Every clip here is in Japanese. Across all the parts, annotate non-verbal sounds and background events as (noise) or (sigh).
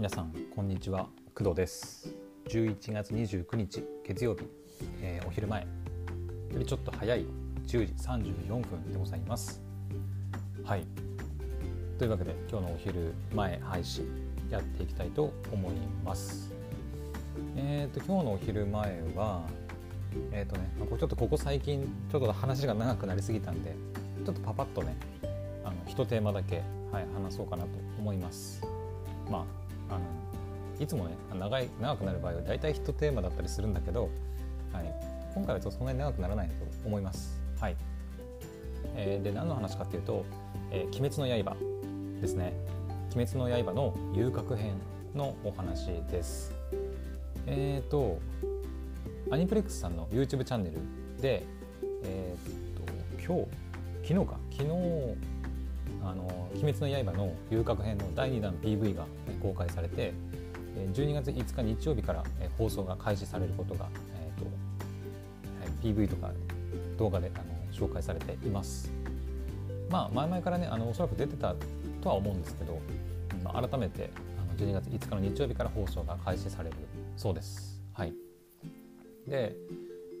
皆さんこんにちは。工藤です。11月29日月曜日、えー、お昼前。よりちょっと早い。10時34分でございます。はい。というわけで今日のお昼前配信やっていきたいと思います。えっ、ー、と今日のお昼前はえっ、ー、とねちょっとここ最近ちょっと話が長くなりすぎたんでちょっとパパッとねあの一テーマだけ、はい、話そうかなと思います。まああのいつもね長い長くなる場合は大体ヒットテーマだったりするんだけど、はい、今回はちょっとそんなに長くならないと思います。はいえー、で何の話かっていうと「えー、鬼滅の刃」ですね「鬼滅の刃」の遊郭編のお話です。えっ、ー、とアニプレックスさんの YouTube チャンネルでえっ、と今日昨日か？昨日あの「鬼滅の刃」の遊郭編の第2弾 PV が公開されて12月5日日曜日から放送が開始されることが、えーとはい、PV とか動画であの紹介されています。まあ前々からねあのおそらく出てたとは思うんですけど、まあ、改めてあの12月5日の日曜日から放送が開始されるそうです。はい、で、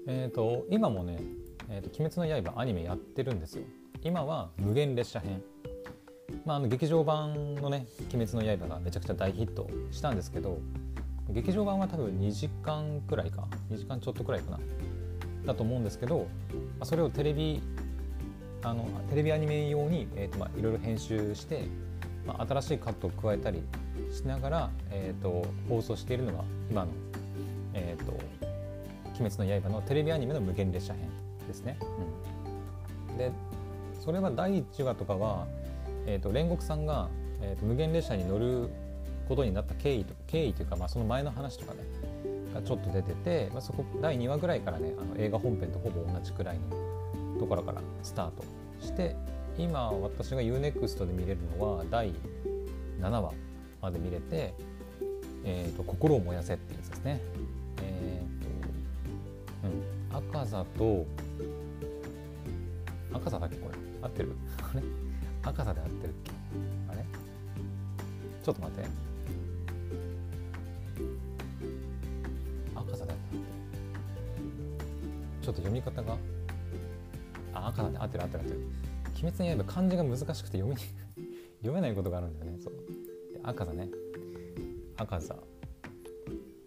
えーと、今もね「えーと、鬼滅の刃」アニメやってるんですよ。今は無限列車編まあ、あの劇場版のね「鬼滅の刃」がめちゃくちゃ大ヒットしたんですけど劇場版は多分2時間くらいか2時間ちょっとくらいかなだと思うんですけど、まあ、それをテレビあのテレビアニメ用に、えーとまあ、いろいろ編集して、まあ、新しいカットを加えたりしながら、えーと、放送しているのが今の「えーと、鬼滅の刃」のテレビアニメの無限列車編ですね。うん、でそれは第1話とかはえーと、煉獄さんが、えーと、無限列車に乗ることになった経緯と経緯というか、まあ、その前の話とかねがちょっと出てて、まあ、そこ第2話ぐらいからねあの映画本編とほぼ同じくらいのところからスタートして今私が UNEXT で見れるのは第7話まで見れて「えーと、心を燃やせ」っていうやつですね。えっ、ー、と、うん、赤座と赤座だっけこれ合ってる？あ (laughs) れ赤さで合ってるっけ？あれ？ちょっと待って。赤さで合ってる。ちょっと読み方が？あ赤さで合ってる合ってる合ってる。鬼滅の刃漢字が難しくて読め (laughs) 読めないことがあるんだよね。そう。赤座ね。赤座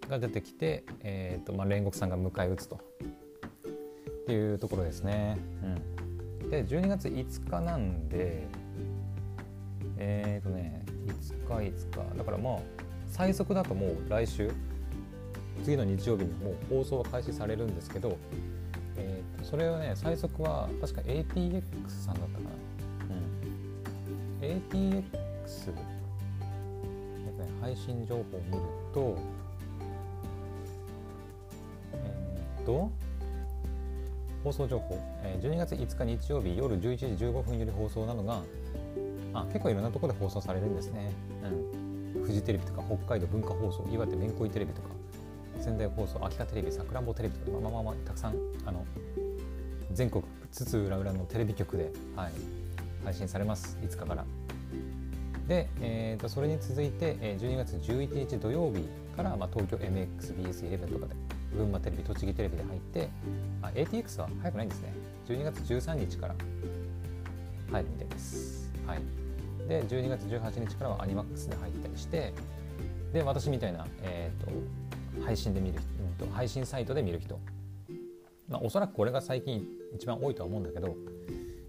が出てきて、えーとまあ、煉獄さんが迎え撃つと。っていうところですね。うん、で12月5日なんでえっ、ー、とね5日5日。だからまあ最速だともう来週次の日曜日にもう放送は開始されるんですけど、えー、とそれはね最速は確か ATX さんだったかな、うん、ATX、えー、配信情報を見るとえっ、ー、と放送情報、えー、12月5日日曜日夜11時15分より放送なのがあ結構いろんなところで放送されるんですね、うん、フジテレビとか北海道文化放送岩手めんこいテレビとか仙台放送秋田テレビさくらんぼテレビとかまあまあまあたくさんあの全国津々浦々のテレビ局で、はい、配信されます5日から。で、えー、とそれに続いて12月11日土曜日から、まあ、東京 MXBS11 とかで群馬テレビ栃木テレビで入ってあ ATX は早くないんですね。12月13日から入るみたいです。はいで12月18日からはアニマックスで入ったりしてで私みたいな、えーと、配信で見る人、うん、と配信サイトで見る人、まあ、おそらくこれが最近一番多いとは思うんだけど、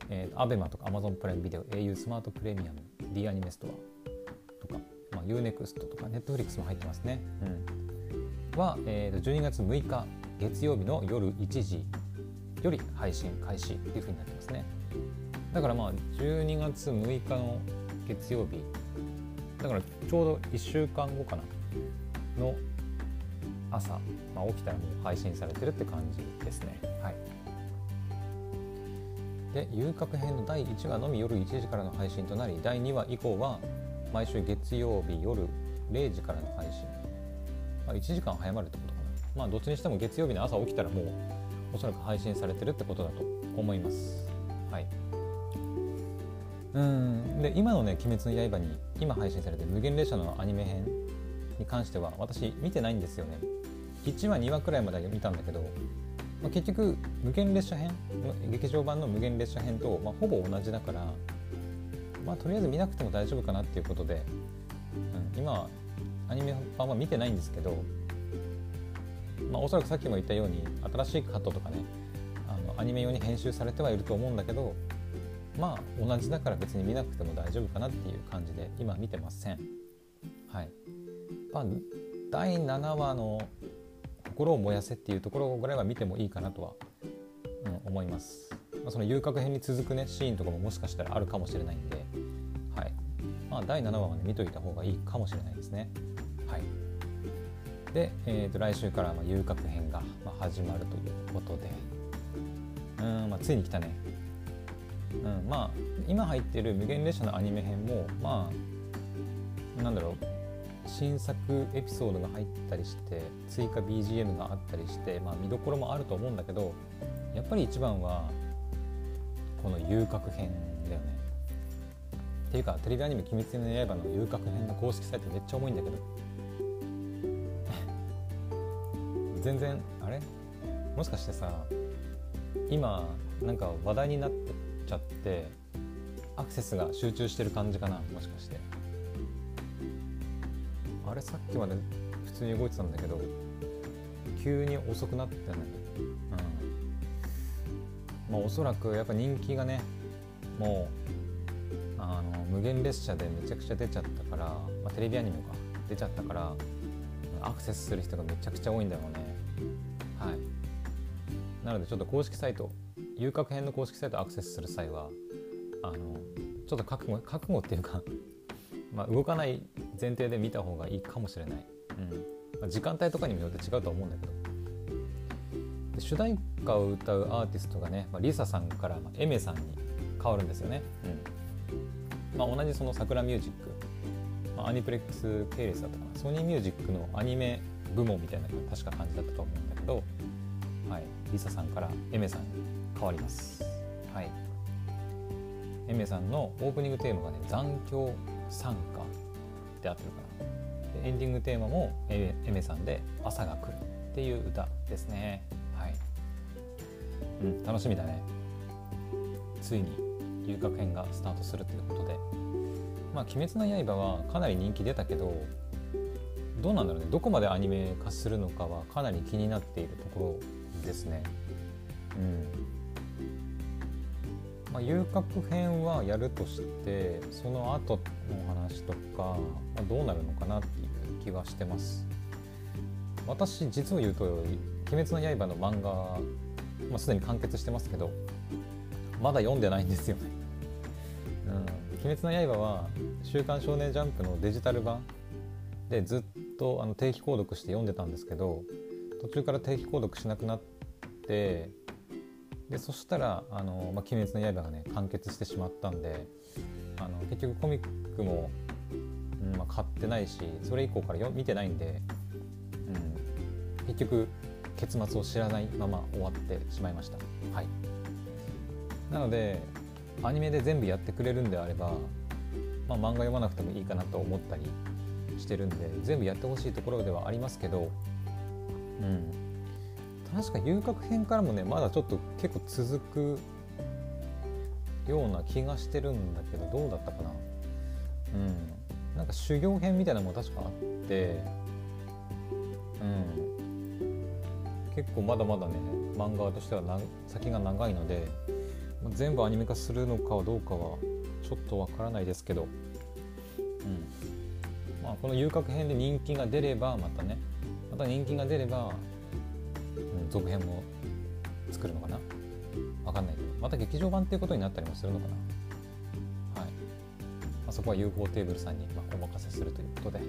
えーと、ABEMA とか Amazon プライムビデオ au スマートプレミアム D アニメストアとか、まあ、UNEXT とか Netflix も入ってますね、うん、は、えーと、12月6日月曜日の夜1時より配信開始っていうふうになってますね。だからまあ12月6日の月曜日。だからちょうど1週間後かなの朝、まあ、起きたらもう配信されてるって感じですね。はい。で遊郭編の第1話のみ夜1時からの配信となり第2話以降は毎週月曜日夜0時からの配信、まあ、1時間早まるってことかな。まあどっちにしても月曜日の朝起きたらもうおそらく配信されてるってことだと思います。うん。で今のね「鬼滅の刃」に今配信されてる無限列車のアニメ編に関しては私見てないんですよね。1話2話くらいまで見たんだけど、まあ、結局無限列車編劇場版の無限列車編と、まあ、ほぼ同じだからまあとりあえず見なくても大丈夫かなっていうことで、うん、今アニメ版は見てないんですけど、まあ、おそらくさっきも言ったように新しいカットとかねあのアニメ用に編集されてはいると思うんだけどまあ同じだから別に見なくても大丈夫かなっていう感じで今見てません。はい。まあ、第7話の心を燃やせっていうところぐらいは見てもいいかなとは、うん、思います。まあ、その遊郭編に続くねシーンとかももしかしたらあるかもしれないんで、はい。まあ第7話はね見といた方がいいかもしれないですね。はい。で、えー、と来週からまあ遊郭編が始まるということで、うんまあ、ついに来たね。うん、まあ今入ってる無限列車のアニメ編もまあなんだろう新作エピソードが入ったりして追加 BGM があったりして、まあ、見どころもあると思うんだけどやっぱり一番はこの遊郭編だよね。っていうかテレビアニメ「鬼滅の刃」の遊郭編の公式サイトめっちゃ重いんだけど (laughs) 全然あれ？もしかしてさ今なんか話題になってちゃってアクセスが集中してる感じかなもしかして。あれさっきまで普通に動いてたんだけど急に遅くなってないうん。まあおそらくやっぱ人気がねもうあの無限列車でめちゃくちゃ出ちゃったから、まあ、テレビアニメか出ちゃったからアクセスする人がめちゃくちゃ多いんだろうね。はい。なのでちょっと公式サイト遊郭編の公式サイトアクセスする際はあのちょっと覚悟覚悟っていうか (laughs) まあ、動かない前提で見た方がいいかもしれない、うん。まあ、時間帯とかにもよって違うと思うんだけど。で主題歌を歌うアーティストがね、まあ、リサさんから、まあ、エメさんに変わるんですよね、うん。まあ、同じその桜ミュージック、まあ、アニプレックス系列だったかな。ソニーミュージックのアニメ部門みたいな確か感じだったと思うんだけど、はい、リサさんからエメさんに変わります。はい、エメさんのオープニングテーマがね「残響参加であってるかな。でエンディングテーマもエメさんで「朝が来る」っていう歌ですね。はい。うん楽しみだね。ついに遊郭編がスタートするということで。まあ「鬼滅の刃」はかなり人気出たけどどうなんだろうね。どこまでアニメ化するのかはかなり気になっているところですね。うん。まあ、遊郭編はやるとしてその後の話とか、まあ、どうなるのかなっていう気はしてます。私実を言うと「鬼滅の刃」の漫画、まあ、すでに完結してますけどまだ読んでないんですよね、うん、鬼滅の刃は「週刊少年ジャンプ」のデジタル版でずっとあの定期購読して読んでたんですけど途中から定期購読しなくなってでそしたら「あのまあ、鬼滅の刃」がね完結してしまったんであの結局コミックも、うんまあ、買ってないしそれ以降からよ見てないんで、うん、結局結末を知らないまま終わってしまいました。はい、なのでアニメで全部やってくれるんであれば、まあ、漫画読まなくてもいいかなと思ったりしてるんで全部やってほしいところではありますけど、うん、確か遊郭編からもねまだちょっと結構続くような気がしてるんだけどどうだったかな。うん。なんか修行編みたいなのも確かあってうん。結構まだまだね漫画としては先が長いので全部アニメ化するのかどうかはちょっとわからないですけど、うん。まあ、この遊郭編で人気が出ればまたねまた人気が出れば続編も作るのかな？わかんないけど。また劇場版っていうことになったりもするのかな？はい、まあ、そこは UFO テーブルさんにまお任せするということで。はい。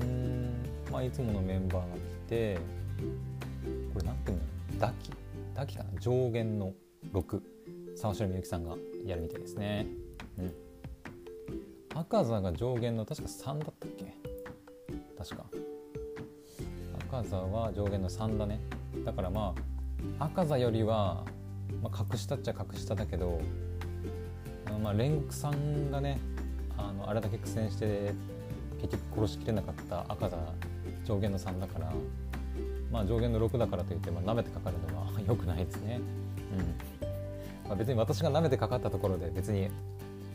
うん。まあいつものメンバーが来てこれ何ていうのダキ。ダキかな？上限の6沢城みゆきさんがやるみたいですね。うん。赤座が上限の確か3だったっけ？確か。赤座は上限の3だね。だからまあ赤座よりは、まあ、格下っちゃ格下だけど、まあ、レンクさんがねあのあれだけ苦戦して結局殺しきれなかった赤座上限の3だからまあ上限の6だからといって、まあ、舐めてかかるのは (laughs) 良くないですね。うん。まあ、別に私が舐めてかかったところで別に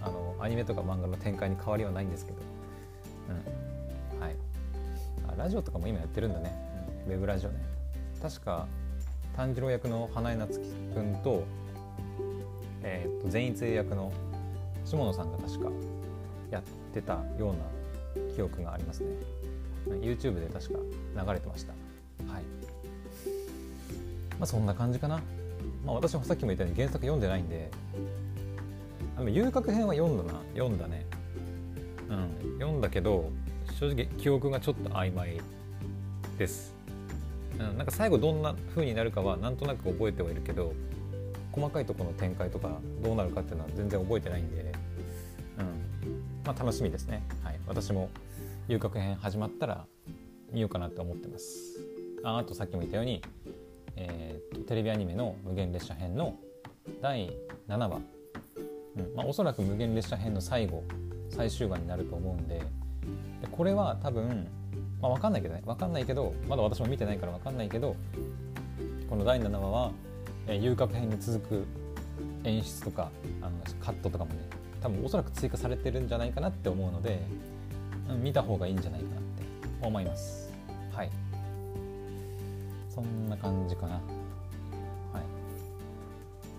あのアニメとか漫画の展開に変わりはないんですけど、うん。はい、あラジオとかも今やってるんだね、ウェブラジオね。確か炭治郎役の花江夏樹君と,、えーと、善逸役の下野さんが確かやってたような記憶がありますね。YouTube で確か流れてました。はい。まあそんな感じかな。まあ私もさっきも言ったように原作読んでないんであの遊郭編は読んだな。読んだね。うん。読んだけど正直記憶がちょっと曖昧です、うん、なんか最後どんな風になるかはなんとなく覚えてはいるけど細かいところの展開とかどうなるかっていうのは全然覚えてないんで、うん。まあ、楽しみですね、はい、私も遊郭編始まったら見ようかなって思ってます。ああとさっきも言ったように、えー、とテレビアニメの「無限列車編」の第7話。うん。まあ、おそらく無限列車編の最後最終話になると思うんででこれは多分、まあ、分かんないけどね。分かんないけどまだ私も見てないから分かんないけどこの第7話は、え、遊郭編に続く演出とかあのカットとかもね多分おそらく追加されてるんじゃないかなって思うので、うん、見た方がいいんじゃないかなって思います。はい。そんな感じかな。はい。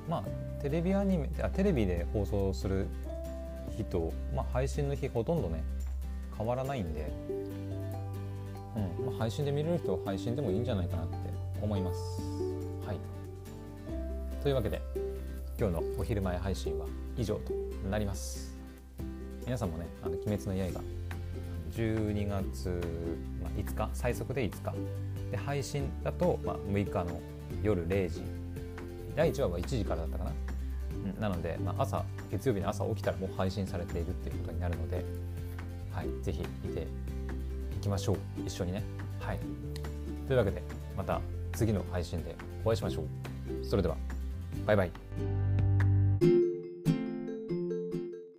まあテレビアニメあテレビで放送する日と、まあ、配信の日ほとんどね変わらないんで、うん。まあ、配信で見れる人は配信でもいいんじゃないかなって思います。はい、というわけで今日のお昼前配信は以上となります。皆さんもね「あの鬼滅の刃」12月、まあ、5日最速で5日。で配信だと、まあ、6日の夜0時。第1話は1時からだったかな、なので、まあ、朝月曜日の朝起きたらもう配信されているっていうことになるので、はい、ぜひ見てきましょう。一緒にね。はい。というわけでまた次の配信でお会いしましょう。それではバイバイ。